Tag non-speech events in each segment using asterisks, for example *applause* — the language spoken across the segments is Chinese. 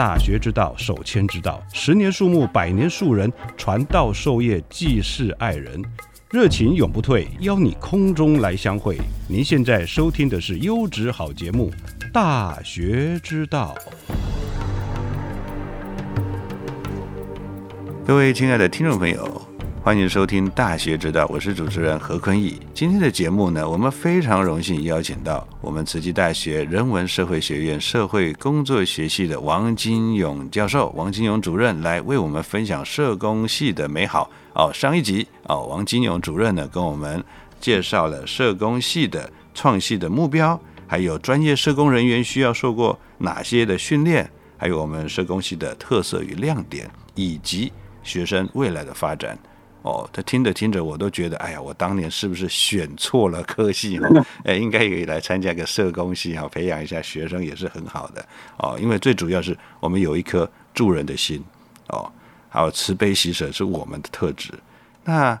大学之道，守谦之道。十年树木，百年树人，传道授业，济世爱人，热情永不退。邀你空中来相会。您现在收听的是优质好节目《大学之道》。各位亲爱的听众朋友。欢迎收听《大学之道》，我是主持人何坤义。今天的节目呢，我们非常荣幸邀请到我们慈济大学人文社会学院社会工作学系的王金勇教授、王金勇主任来为我们分享社工系的美好。哦，上一集哦，王金勇主任呢跟我们介绍了社工系的创系的目标，还有专业社工人员需要受过哪些的训练，还有我们社工系的特色与亮点，以及学生未来的发展。哦，他听着听着，我都觉得，哎呀，我当年是不是选错了科系哦？*laughs* 哎，应该也来参加个社工系哈，培养一下学生也是很好的哦。因为最主要是我们有一颗助人的心哦，还有慈悲喜舍是我们的特质。那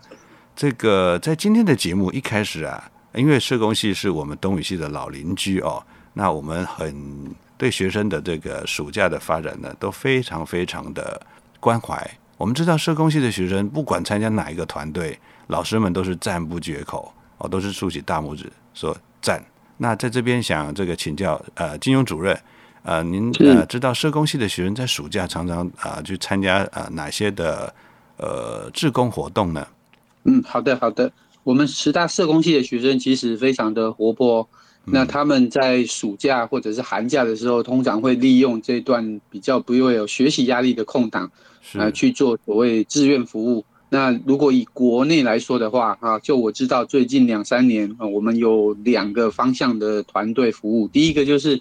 这个在今天的节目一开始啊，因为社工系是我们东语系的老邻居哦，那我们很对学生的这个暑假的发展呢，都非常非常的关怀。我们知道社工系的学生，不管参加哪一个团队，老师们都是赞不绝口哦，都是竖起大拇指说赞。那在这边想这个请教呃金庸主任，呃您呃知道社工系的学生在暑假常常啊去参加呃哪些的呃志工活动呢？嗯，好的好的，我们十大社工系的学生其实非常的活泼，那他们在暑假或者是寒假的时候，通常会利用这段比较不会有学习压力的空档。啊，去做所谓志愿服务。那如果以国内来说的话，哈，就我知道最近两三年啊，我们有两个方向的团队服务。第一个就是，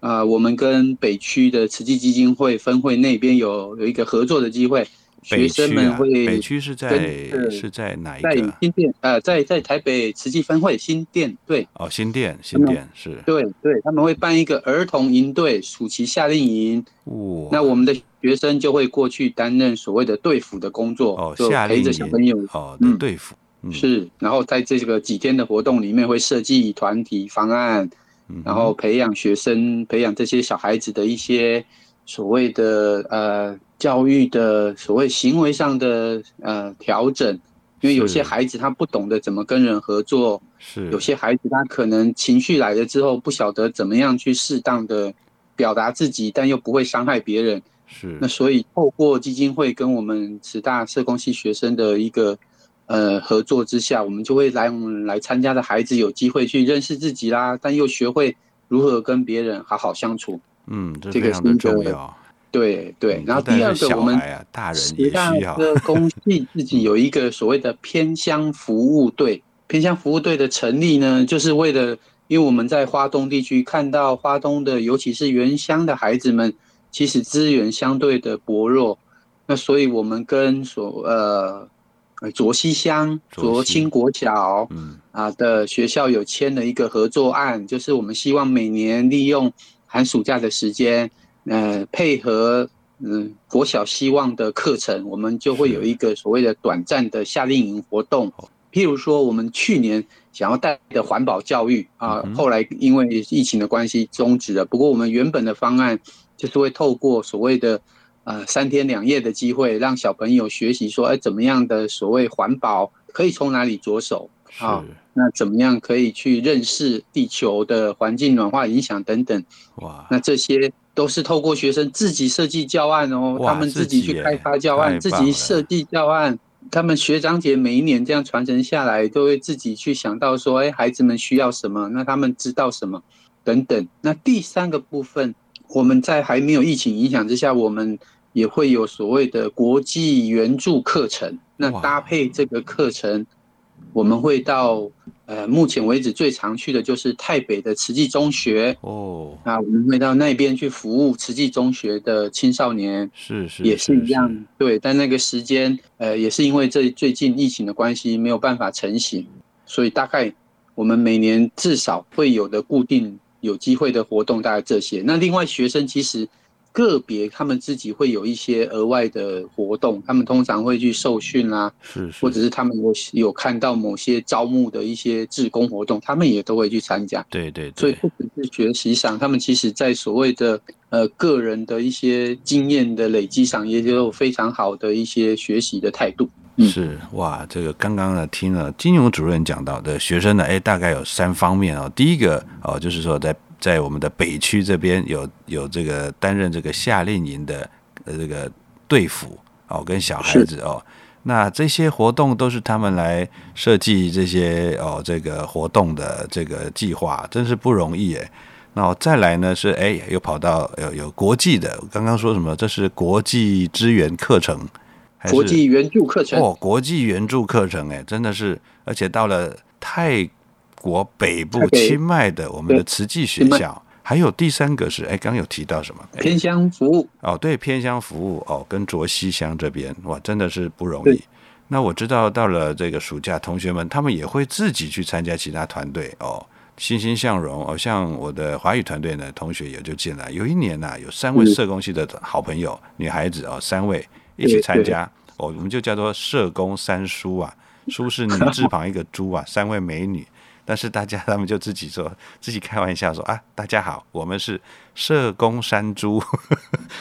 啊，我们跟北区的慈济基金会分会那边有有一个合作的机会。学生们会北区是在是在哪一个？在新店，呃，在在台北慈济分会新店，对。哦，新店，新店是。对对，他们会办一个儿童营队，暑期夏令营。哇。那我们的学生就会过去担任所谓的队辅的工作，哦，就陪着小朋友。哦，嗯，队辅。是，然后在这个几天的活动里面，会设计团体方案，然后培养学生，培养这些小孩子的一些所谓的呃。教育的所谓行为上的呃调整，因为有些孩子他不懂得怎么跟人合作，是。有些孩子他可能情绪来了之后不晓得怎么样去适当的表达自己，但又不会伤害别人，是。那所以透过基金会跟我们慈大社工系学生的一个呃合作之下，我们就会来我们来参加的孩子有机会去认识自己啦，但又学会如何跟别人好好相处，嗯，这非常的重要。对对，然后第二个我们大人也需要。的公系自己 *laughs* 有一个所谓的偏乡服务队，偏乡服务队的成立呢，就是为了，因为我们在花东地区看到花东的，尤其是原乡的孩子们，其实资源相对的薄弱，那所以我们跟所呃卓溪乡卓清国小啊的学校有签了一个合作案，就是我们希望每年利用寒暑假的时间。呃，配合嗯国小希望的课程，我们就会有一个所谓的短暂的夏令营活动。譬如说，我们去年想要带的环保教育啊，后来因为疫情的关系终止了。不过，我们原本的方案就是会透过所谓的呃三天两夜的机会，让小朋友学习说，哎，怎么样的所谓环保可以从哪里着手啊？那怎么样可以去认识地球的环境暖化影响等等？哇，那这些。都是透过学生自己设计教案哦，他们自己去开发教案，自己设计教案。他们学长姐每一年这样传承下来，都会自己去想到说，哎，孩子们需要什么，那他们知道什么等等。那第三个部分，我们在还没有疫情影响之下，我们也会有所谓的国际援助课程，那搭配这个课程。我们会到呃，目前为止最常去的就是台北的慈济中学哦。那我们会到那边去服务慈济中学的青少年，是是也是一样。对，但那个时间呃，也是因为这最近疫情的关系没有办法成型，所以大概我们每年至少会有的固定有机会的活动大概这些。那另外学生其实。个别他们自己会有一些额外的活动，他们通常会去受训啦，是，或者是他们有有看到某些招募的一些志工活动，他们也都会去参加。对对，所以不只是学习上，他们其实在所谓的呃个人的一些经验的累积上，也有非常好的一些学习的态度。是哇，这个刚刚呢听了金融主任讲到的学生呢，哎，大概有三方面哦。第一个哦，就是说在。在我们的北区这边有有这个担任这个夏令营的呃这个队服哦，跟小孩子哦，那这些活动都是他们来设计这些哦这个活动的这个计划，真是不容易诶。那再来呢是哎又跑到有有国际的，刚刚说什么？这是国际支援课程，国际援助课程哦，国际援助课程哎，真的是，而且到了太。国北部清迈的我们的慈济学校，还有第三个是哎，刚有提到什么偏乡服务哦，对，偏乡服务哦，跟卓西乡这边哇，真的是不容易。那我知道到了这个暑假，同学们他们也会自己去参加其他团队哦，欣欣向荣哦。像我的华语团队呢，同学也就进来。有一年呐，有三位社工系的好朋友，女孩子哦，三位一起参加哦，我们就叫做社工三叔啊，叔是女字 *laughs* 旁一个猪啊，三位美女。但是大家他们就自己说，自己开玩笑说啊，大家好，我们是社工山猪，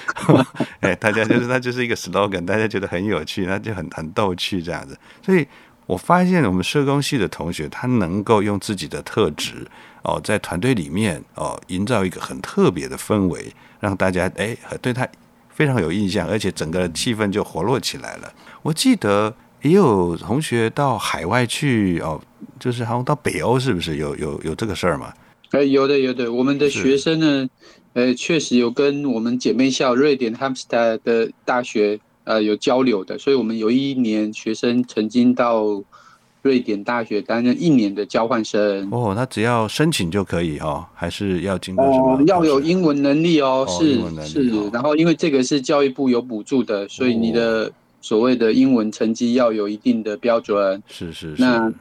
*laughs* 哎，大家就是那就是一个 slogan，大家觉得很有趣，那就很很逗趣这样子。所以我发现我们社工系的同学，他能够用自己的特质哦，在团队里面哦，营造一个很特别的氛围，让大家哎对他非常有印象，而且整个气氛就活络起来了。我记得。也有同学到海外去哦，就是好像到北欧，是不是有有有这个事儿吗？哎，有的有的，我们的学生呢，呃，确实有跟我们姐妹校瑞典 Hamster 的大学呃有交流的，所以我们有一年学生曾经到瑞典大学担任一年的交换生。哦，那只要申请就可以哦，还是要经过什么？要有英文能力哦，是是，然后因为这个是教育部有补助的，所以你的。所谓的英文成绩要有一定的标准，是是是。那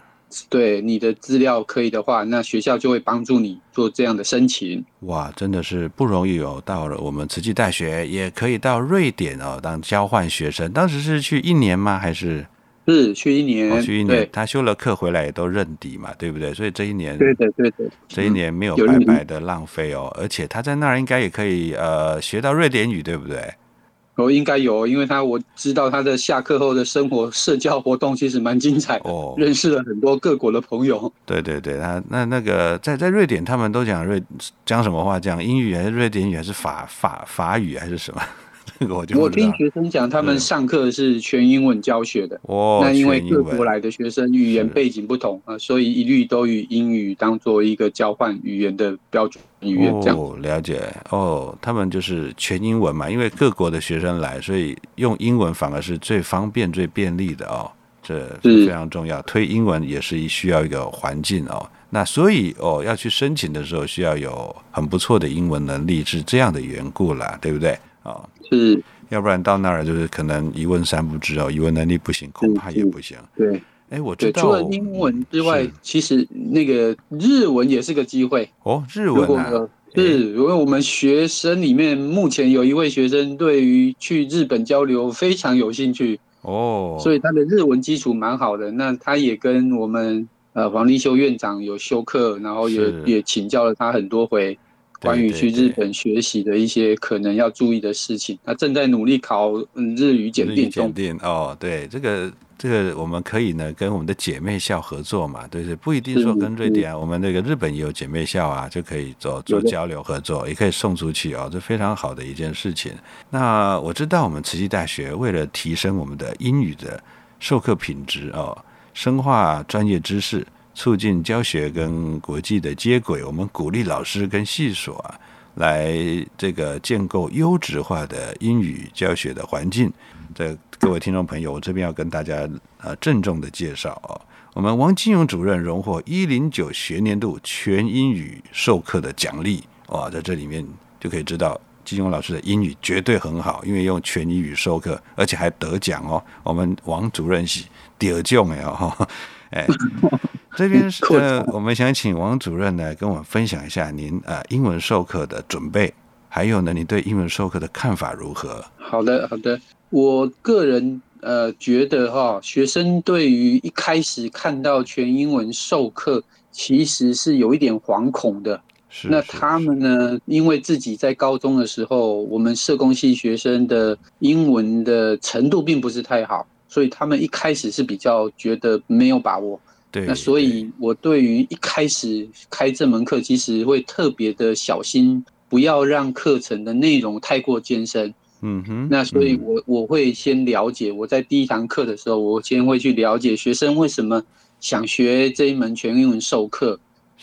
对你的资料可以的话，那学校就会帮助你做这样的申请。哇，真的是不容易哦！到了我们慈济大学，也可以到瑞典哦当交换学生。当时是去一年吗？还是？是去一年。去一年。他修了课回来也都认底嘛，对不对？所以这一年，对的对的，这一年没有白白的浪费哦。而且他在那儿应该也可以呃学到瑞典语，对不对？我应该有，因为他我知道他的下课后的生活社交活动其实蛮精彩哦，认识了很多各国的朋友。对对对，他那那个在在瑞典，他们都讲瑞讲什么话？讲英语还是瑞典语还是法法法语还是什么？我我听学生讲，他们上课是全英文教学的。哦，那因为各国来的学生语言背景不同啊，所以一律都以英语当做一个交换语言的标准语言。这样了解哦，他们就是全英文嘛，因为各国的学生来，所以用英文反而是最方便、最便利的哦。这非常重要，推英文也是需要一个环境哦。那所以哦，要去申请的时候需要有很不错的英文能力，是这样的缘故啦，对不对？哦，是，要不然到那儿就是可能一问三不知哦，语文能力不行，恐怕也不行。对，哎，我知道，除了英文之外，其实那个日文也是个机会哦。日文啊，是，因为我们学生里面目前有一位学生对于去日本交流非常有兴趣哦，所以他的日文基础蛮好的。那他也跟我们呃黄立修院长有修课，然后也也请教了他很多回。关于去日本学习的一些可能要注意的事情。他正在努力考嗯日语检定中。检定哦，对，这个这个我们可以呢跟我们的姐妹校合作嘛，对对，不一定说跟瑞典，我们那个日本也有姐妹校啊，就可以做做交流合作，也可以送出去哦，这非常好的一件事情。那我知道我们慈溪大学为了提升我们的英语的授课品质哦，深化专业知识。促进教学跟国际的接轨，我们鼓励老师跟系所啊，来这个建构优质化的英语教学的环境。这各位听众朋友，我这边要跟大家呃郑重的介绍哦，我们王金勇主任荣获一零九学年度全英语授课的奖励哇，在这里面就可以知道金勇老师的英语绝对很好，因为用全英语授课，而且还得奖哦。我们王主任是得奖哎哦，哎。*laughs* 这边是 *laughs* 呃，我们想请王主任呢跟我们分享一下您呃英文授课的准备，还有呢，你对英文授课的看法如何？好的，好的。我个人呃觉得哈，学生对于一开始看到全英文授课，其实是有一点惶恐的。是。那他们呢，因为自己在高中的时候，我们社工系学生的英文的程度并不是太好，所以他们一开始是比较觉得没有把握。对那所以，我对于一开始开这门课，其实会特别的小心，不要让课程的内容太过艰深。嗯哼。那所以，我我会先了解，我在第一堂课的时候，我先会去了解学生为什么想学这一门全英文授课。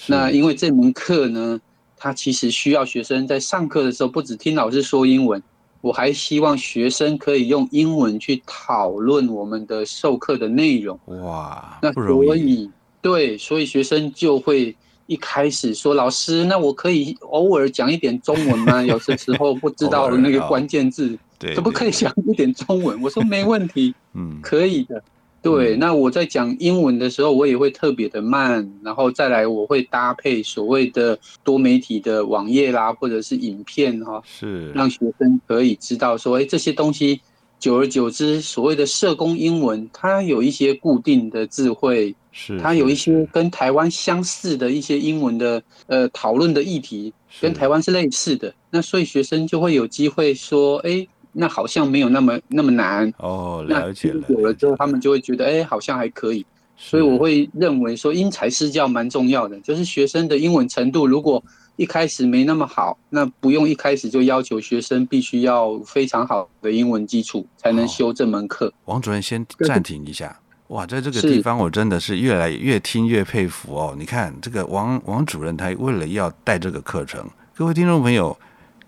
那因为这门课呢，它其实需要学生在上课的时候，不止听老师说英文。我还希望学生可以用英文去讨论我们的授课的内容。哇，那所以对，所以学生就会一开始说：“老师，那我可以偶尔讲一点中文吗？*laughs* 有些时候不知道那个关键字，可不可以讲一点中文？”我说：“没问题，嗯，可以的。”对，那我在讲英文的时候，我也会特别的慢，然后再来我会搭配所谓的多媒体的网页啦，或者是影片哈，是。让学生可以知道说，哎，这些东西，久而久之，所谓的社工英文，它有一些固定的智慧，是它有一些跟台湾相似的一些英文的呃讨论的议题，跟台湾是类似的，那所以学生就会有机会说，哎。那好像没有那么那么难哦，了解了。有了之后，他们就会觉得，哎，好像还可以。所以我会认为说，因材施教蛮重要的。就是学生的英文程度，如果一开始没那么好，那不用一开始就要求学生必须要非常好的英文基础才能修这门课。王主任先暂停一下，哇，在这个地方我真的是越来越听越佩服哦。你看这个王王主任，他为了要带这个课程，各位听众朋友。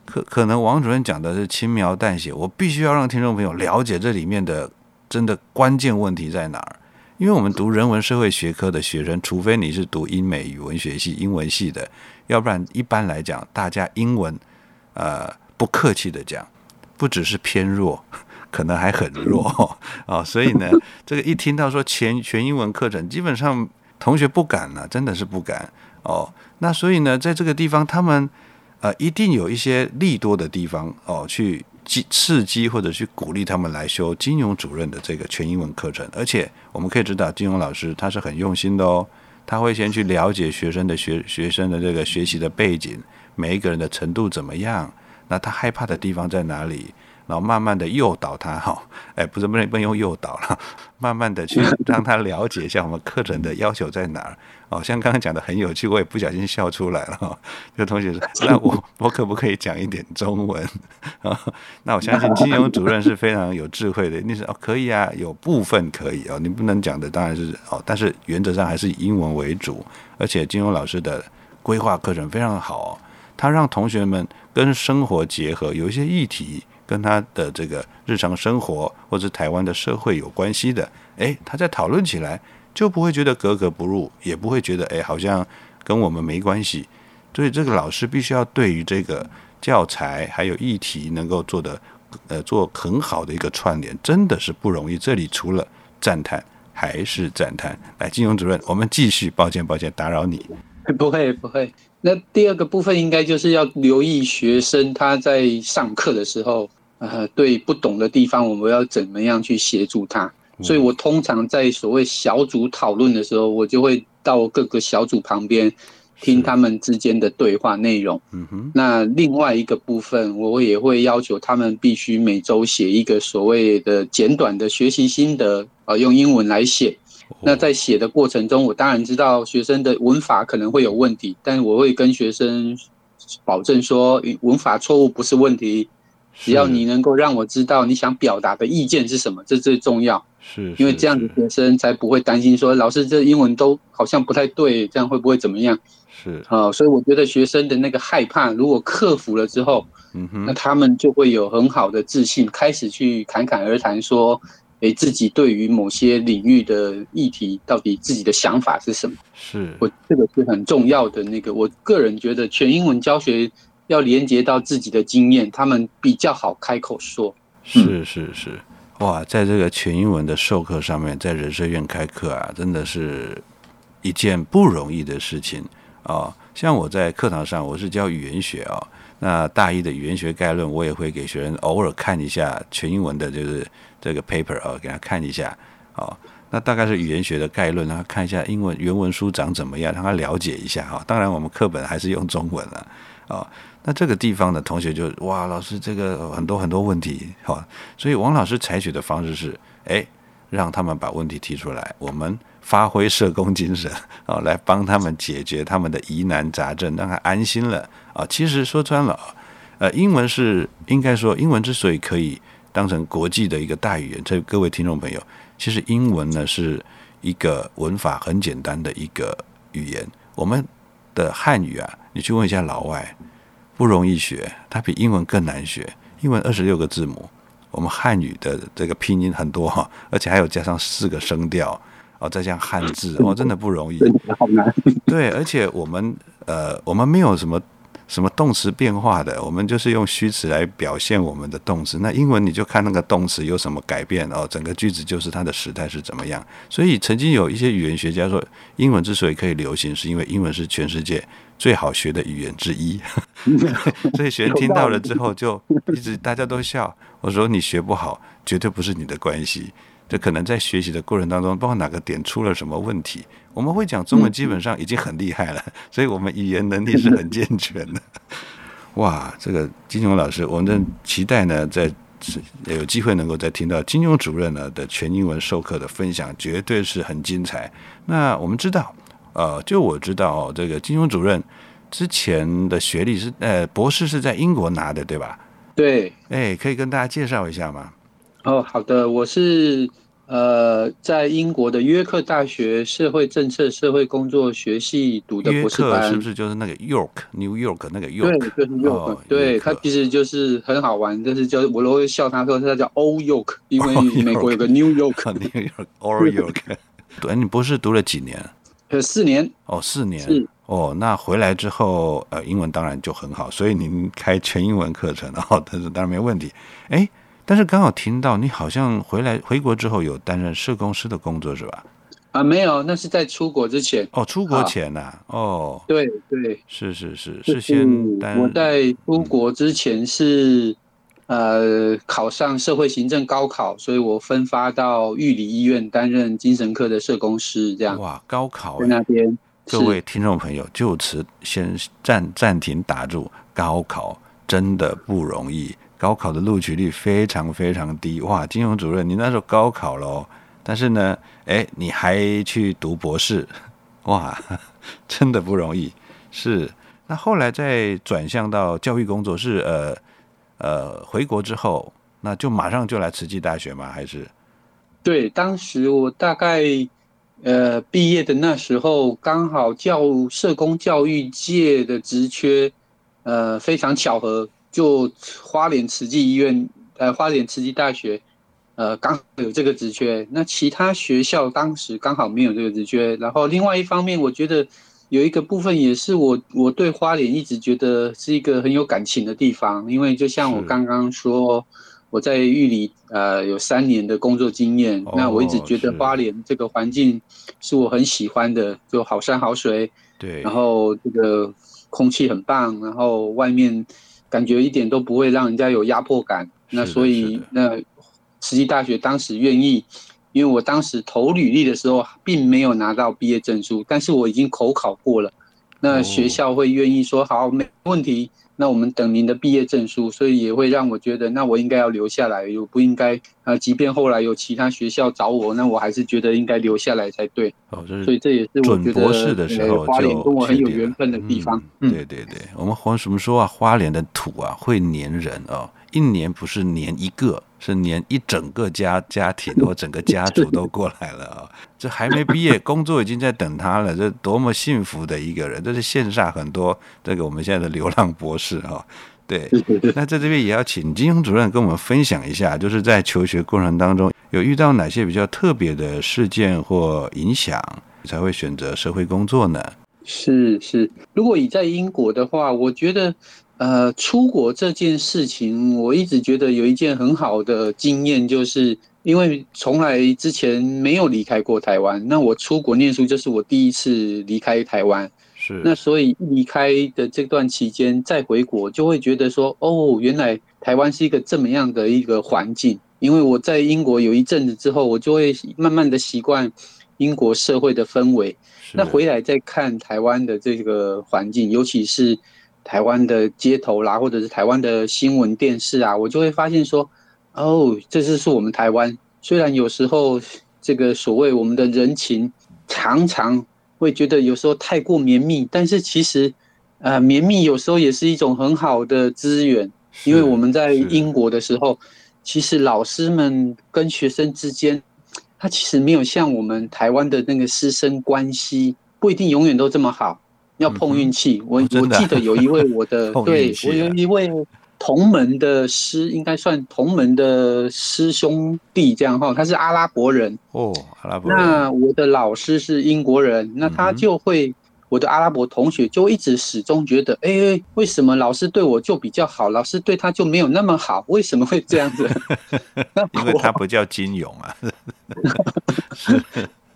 可可能王主任讲的是轻描淡写，我必须要让听众朋友了解这里面的真的关键问题在哪儿。因为我们读人文社会学科的学生，除非你是读英美语文学系、英文系的，要不然一般来讲，大家英文呃不客气的讲，不只是偏弱，可能还很弱啊。*laughs* 所以呢，这个一听到说全全英文课程，基本上同学不敢了，真的是不敢哦。那所以呢，在这个地方他们。呃，一定有一些利多的地方哦，去激刺激或者去鼓励他们来修金融主任的这个全英文课程。而且我们可以知道，金融老师他是很用心的哦，他会先去了解学生的学学生的这个学习的背景，每一个人的程度怎么样，那他害怕的地方在哪里？然后慢慢的诱导他哈，哎，不是不能不能用诱导了，*laughs* 慢慢的去 *laughs* 让他了解一下我们课程的要求在哪儿。哦，像刚刚讲的很有趣，我也不小心笑出来了哈。有同学说，*laughs* 那我我可不可以讲一点中文啊？那我相信金融主任是非常有智慧的，你说哦可以啊，有部分可以哦，你不能讲的当然是哦，但是原则上还是以英文为主，而且金融老师的规划课程非常好，他让同学们跟生活结合，有一些议题。跟他的这个日常生活或者台湾的社会有关系的，诶，他在讨论起来就不会觉得格格不入，也不会觉得诶好像跟我们没关系。所以这个老师必须要对于这个教材还有议题能够做的呃做很好的一个串联，真的是不容易。这里除了赞叹还是赞叹。来，金融主任，我们继续。抱歉，抱歉，打扰你。*laughs* 不会，不会。那第二个部分应该就是要留意学生他在上课的时候，呃，对不懂的地方，我们要怎么样去协助他。所以我通常在所谓小组讨论的时候，我就会到各个小组旁边，听他们之间的对话内容。嗯哼，那另外一个部分，我也会要求他们必须每周写一个所谓的简短的学习心得，啊，用英文来写。那在写的过程中，我当然知道学生的文法可能会有问题，但是我会跟学生保证说，文法错误不是问题，只要你能够让我知道你想表达的意见是什么，这最重要。是，因为这样的学生才不会担心说，老师这英文都好像不太对，这样会不会怎么样？是啊，所以我觉得学生的那个害怕，如果克服了之后，嗯哼，那他们就会有很好的自信，开始去侃侃而谈说。诶，自己对于某些领域的议题，到底自己的想法是什么？是我这个是很重要的那个。我个人觉得，全英文教学要连接到自己的经验，他们比较好开口说。是是是，哇，在这个全英文的授课上面，在人社院开课啊，真的是一件不容易的事情哦。像我在课堂上，我是教语言学啊。那大一的语言学概论，我也会给学生偶尔看一下全英文的，就是这个 paper 啊，给他看一下哦。那大概是语言学的概论，然后看一下英文原文书长怎么样，让他了解一下哈。当然，我们课本还是用中文了啊。那这个地方的同学就哇，老师这个很多很多问题哈。所以王老师采取的方式是，哎，让他们把问题提出来，我们发挥社工精神 *laughs* 啊，来帮他们解决他们的疑难杂症，让他安心了。啊，其实说穿了，呃，英文是应该说，英文之所以可以当成国际的一个大语言，这各位听众朋友，其实英文呢是一个文法很简单的一个语言。我们的汉语啊，你去问一下老外，不容易学，它比英文更难学。英文二十六个字母，我们汉语的这个拼音很多哈，而且还有加上四个声调，哦，再加上汉字，哦，真的不容易，好难。*laughs* 对，而且我们呃，我们没有什么。什么动词变化的？我们就是用虚词来表现我们的动词。那英文你就看那个动词有什么改变哦，整个句子就是它的时态是怎么样。所以曾经有一些语言学家说，英文之所以可以流行，是因为英文是全世界最好学的语言之一。*laughs* 所以学生听到了之后，就一直大家都笑。我说你学不好，绝对不是你的关系。这可能在学习的过程当中，包括哪个点出了什么问题。我们会讲中文，基本上已经很厉害了，所以我们语言能力是很健全的。*laughs* 哇，这个金庸老师，我们期待呢，在有机会能够再听到金庸主任呢的全英文授课的分享，绝对是很精彩。那我们知道，呃，就我知道，这个金庸主任之前的学历是呃博士是在英国拿的，对吧？对。哎，可以跟大家介绍一下吗？哦，好的，我是呃，在英国的约克大学社会政策社会工作学系读的博士班，是不是就是那个 York，New York 那个 York？对，就是 York，对，它其实就是很好玩，但是就我都会笑他说他叫 Old York，因为美国有个 *laughs* *laughs* New York，New York，Old York。对，*laughs* 你博士读了几年？呃，四年。哦，四年。是。哦，那回来之后，呃，英文当然就很好，所以您开全英文课程，*laughs* 哦，但是当然没问题。哎。但是刚好听到你好像回来回国之后有担任社工师的工作是吧？啊，没有，那是在出国之前。哦，出国前呐，哦，对对，是是是是先。我在出国之前是呃考上社会行政高考，所以我分发到玉里医院担任精神科的社工师，这样。哇，高考在那边。各位听众朋友，就此先暂暂停打住，高考真的不容易。高考的录取率非常非常低哇！金融主任，你那时候高考喽，但是呢，哎，你还去读博士，*laughs* 哇，真的不容易。是，那后来再转向到教育工作，是呃呃，回国之后，那就马上就来慈济大学吗？还是？对，当时我大概呃毕业的那时候，刚好教社工教育界的职缺，呃，非常巧合。就花莲慈济医院，呃，花莲慈济大学，呃，刚好有这个职缺。那其他学校当时刚好没有这个职缺。然后另外一方面，我觉得有一个部分也是我我对花莲一直觉得是一个很有感情的地方，因为就像我刚刚说，我在玉里呃有三年的工作经验，那我一直觉得花莲这个环境是我很喜欢的，就好山好水，对，然后这个空气很棒，然后外面。感觉一点都不会让人家有压迫感，那所以那慈济大学当时愿意，因为我当时投履历的时候并没有拿到毕业证书，但是我已经口考过了，那学校会愿意说好没问题。那我们等您的毕业证书，所以也会让我觉得，那我应该要留下来，我不应该啊。即便后来有其他学校找我，那我还是觉得应该留下来才对。哦，这是所以这也是我觉得的时候花莲跟我很有缘分的地方。对对对，我们黄什么说啊？花莲的土啊会粘人哦，一年不是年一个，是年一整个家家庭 *laughs* 或整个家族都过来了啊。这还没毕业，工作已经在等他了，这多么幸福的一个人！这是线下很多这个我们现在的流浪博士啊。对，*laughs* 那在这边也要请金庸主任跟我们分享一下，就是在求学过程当中有遇到哪些比较特别的事件或影响，才会选择社会工作呢？是是，如果你在英国的话，我觉得呃，出国这件事情，我一直觉得有一件很好的经验，就是因为从来之前没有离开过台湾，那我出国念书就是我第一次离开台湾。是，那所以离开的这段期间再回国，就会觉得说，哦，原来台湾是一个这么样的一个环境。因为我在英国有一阵子之后，我就会慢慢的习惯英国社会的氛围。那回来再看台湾的这个环境，尤其是台湾的街头啦，或者是台湾的新闻电视啊，我就会发现说，哦，这就是我们台湾。虽然有时候这个所谓我们的人情常常。会觉得有时候太过绵密，但是其实，呃，绵密有时候也是一种很好的资源。因为我们在英国的时候，其实老师们跟学生之间，他其实没有像我们台湾的那个师生关系，不一定永远都这么好，要碰运气。我我记得有一位我的，*laughs* 对我有一位。同门的师应该算同门的师兄弟这样哈，他是阿拉伯人哦，阿拉伯人。那我的老师是英国人，那他就会我的阿拉伯同学就一直始终觉得，哎，为什么老师对我就比较好，老师对他就没有那么好？为什么会这样子？*laughs* 因为他不叫金勇啊，是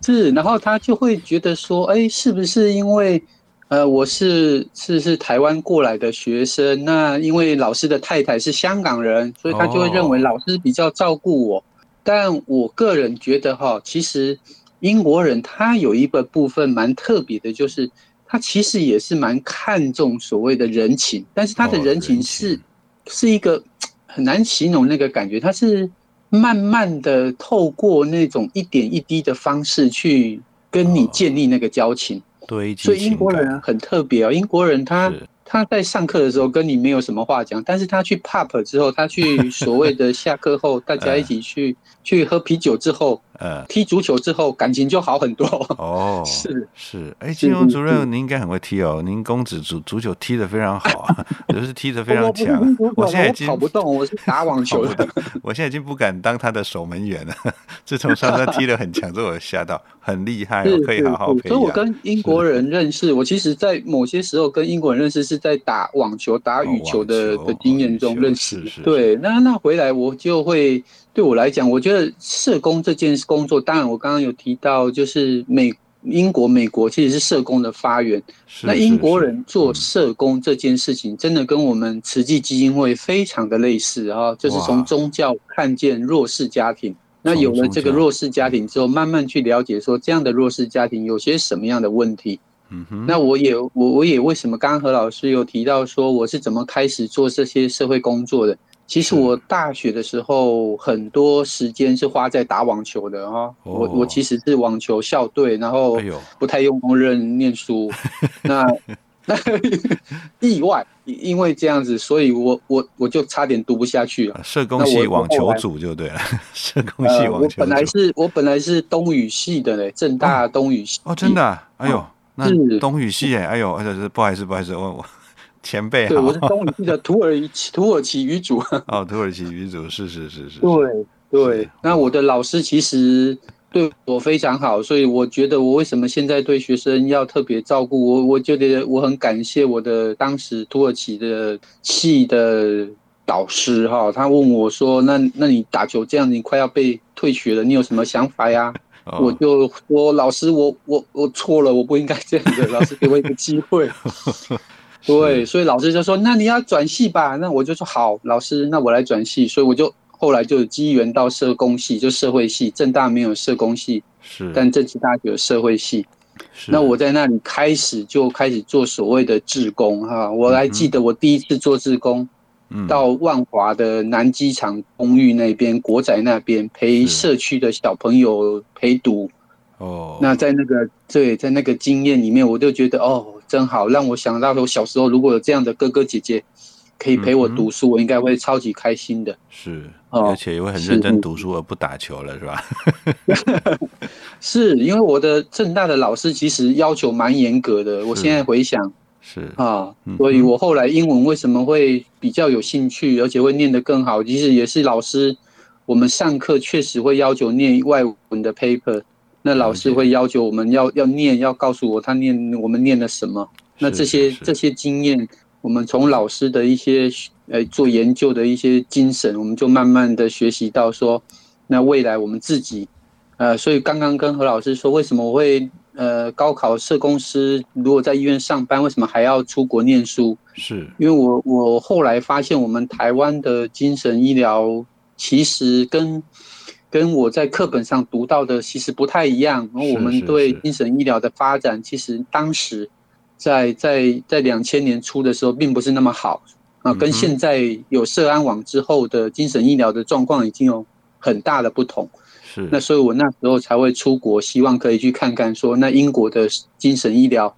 *laughs* 是，然后他就会觉得说，哎，是不是因为？呃，我是是是台湾过来的学生，那因为老师的太太是香港人，所以他就会认为老师比较照顾我。但我个人觉得哈，其实英国人他有一个部分蛮特别的，就是他其实也是蛮看重所谓的人情，但是他的人情是是一个很难形容那个感觉，他是慢慢的透过那种一点一滴的方式去跟你建立那个交情。所以英国人很特别哦，英国人他他在上课的时候跟你没有什么话讲，但是他去 pub 之后，他去所谓的下课后，*laughs* 大家一起去去喝啤酒之后。呃，踢足球之后感情就好很多哦。*laughs* 是是，哎，金融主任，您应该很会踢哦。您公子足足球踢得非常好啊，*laughs* 就是踢得非常强。我现在已经跑不动，我是打网球的。我现在已经不敢当他的守门员了。*laughs* 自从上次踢得很强之后，我吓到，很厉害，可以好好培养。所以我跟英国人认识，我其实，在某些时候跟英国人认识是在打网球、打羽球的的经验中认识。对，那那回来我就会。对我来讲，我觉得社工这件工作，当然我刚刚有提到，就是美英国、美国其实是社工的发源。那英国人做社工这件事情，真的跟我们慈济基金会非常的类似啊，就是从宗教看见弱势家庭。那有了这个弱势家庭之后，慢慢去了解说这样的弱势家庭有些什么样的问题。嗯哼。那我也我我也为什么刚刚何老师有提到说我是怎么开始做这些社会工作的？其实我大学的时候很多时间是花在打网球的哈，我我其实是网球校队，然后不太用功认念书，*laughs* 那那 *laughs* 意外因为这样子，所以我我我就差点读不下去了。社工系网球组就对了，社工系网球。我本来是我本来是东语系的嘞，正大东语系。哦，真的？哎呦，那东语系哎，哎呦，不好意思不好意思，我我。前辈，对，我是东语系的土耳其 *laughs* 土耳其语组。哦，土耳其语组是是是是。对对，那我的老师其实对我非常好，所以我觉得我为什么现在对学生要特别照顾我，我觉得我很感谢我的当时土耳其的系的导师哈，他问我说：“那那你打球这样，你快要被退学了，你有什么想法呀？”我就说：“老师，我我我错了，我不应该这样的，老师给我一个机会。*laughs* ”对，所以老师就说：“那你要转系吧？”那我就说：“好，老师，那我来转系。”所以我就后来就机缘到社工系，就社会系。正大没有社工系，是，但政治大学有社会系。那我在那里开始就开始做所谓的志工哈，我还记得我第一次做志工，到万华的南机场公寓那边国宅那边陪社区的小朋友陪读。哦，那在那个对，在那个经验里面，我就觉得哦，真好，让我想到我小时候如果有这样的哥哥姐姐可以陪我读书，我应该会超级开心的。是，而且也会很认真读书而不打球了，是吧？*laughs* 是因为我的正大的老师其实要求蛮严格的，我现在回想是啊，所以我后来英文为什么会比较有兴趣，而且会念得更好，其实也是老师我们上课确实会要求念外文的 paper。那老师会要求我们要要念，要告诉我他念我们念了什么。那这些这些经验，我们从老师的一些呃做研究的一些精神，我们就慢慢的学习到说，那未来我们自己，呃，所以刚刚跟何老师说，为什么我会呃高考社工师，如果在医院上班，为什么还要出国念书？是因为我我后来发现，我们台湾的精神医疗其实跟跟我在课本上读到的其实不太一样，然后我们对精神医疗的发展，其实当时在在在两千年初的时候，并不是那么好啊，跟现在有社安网之后的精神医疗的状况已经有很大的不同。是，那所以我那时候才会出国，希望可以去看看，说那英国的精神医疗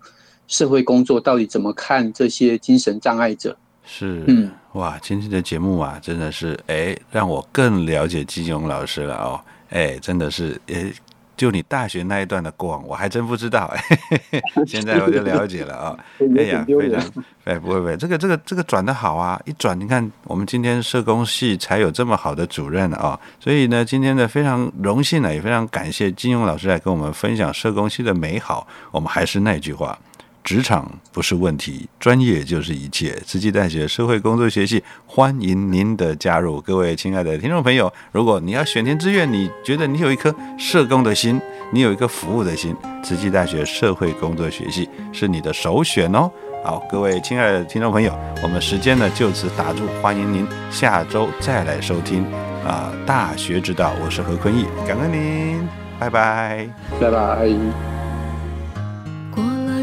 社会工作到底怎么看这些精神障碍者。是，嗯，哇，今天的节目啊，真的是，哎，让我更了解金庸老师了哦，哎，真的是，哎，就你大学那一段的过往，我还真不知道，哎，*laughs* 现在我就了解了 *laughs* 啊，哎呀，非常，哎，不会不会，这个这个这个转的好啊，一转，你看我们今天社工系才有这么好的主任啊，所以呢，今天的非常荣幸呢，也非常感谢金庸老师来跟我们分享社工系的美好，我们还是那句话。职场不是问题，专业就是一切。慈济大学社会工作学系欢迎您的加入，各位亲爱的听众朋友，如果你要选填志愿，你觉得你有一颗社工的心，你有一颗服务的心，慈济大学社会工作学系是你的首选哦。好，各位亲爱的听众朋友，我们时间呢就此打住，欢迎您下周再来收听啊！大学之道，我是何坤义，感恩您，拜拜，拜拜。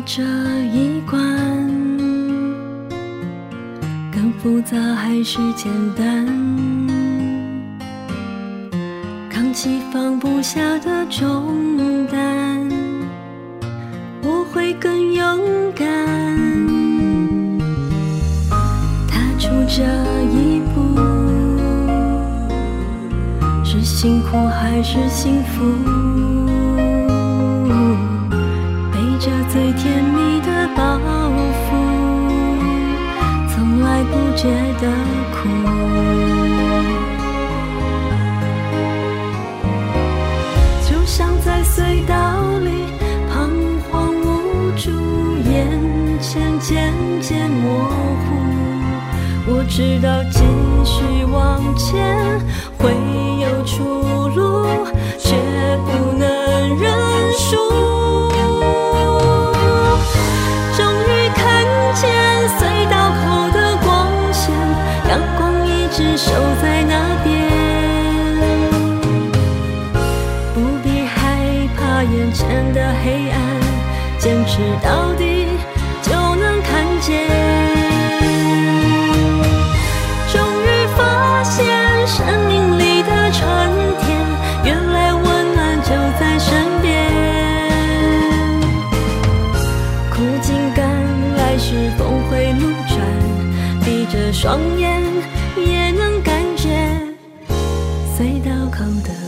这一关，更复杂还是简单？扛起放不下的重担，我会更勇敢。踏出这一步，是辛苦还是幸福？不觉得苦。就像在隧道里彷徨无助，眼前渐渐模糊。我知道继续往前会有出路，却不能认输。到底就能看见。终于发现生命里的春天，原来温暖就在身边。苦尽甘来时，峰回路转，闭着双眼。也能感觉隧道口的？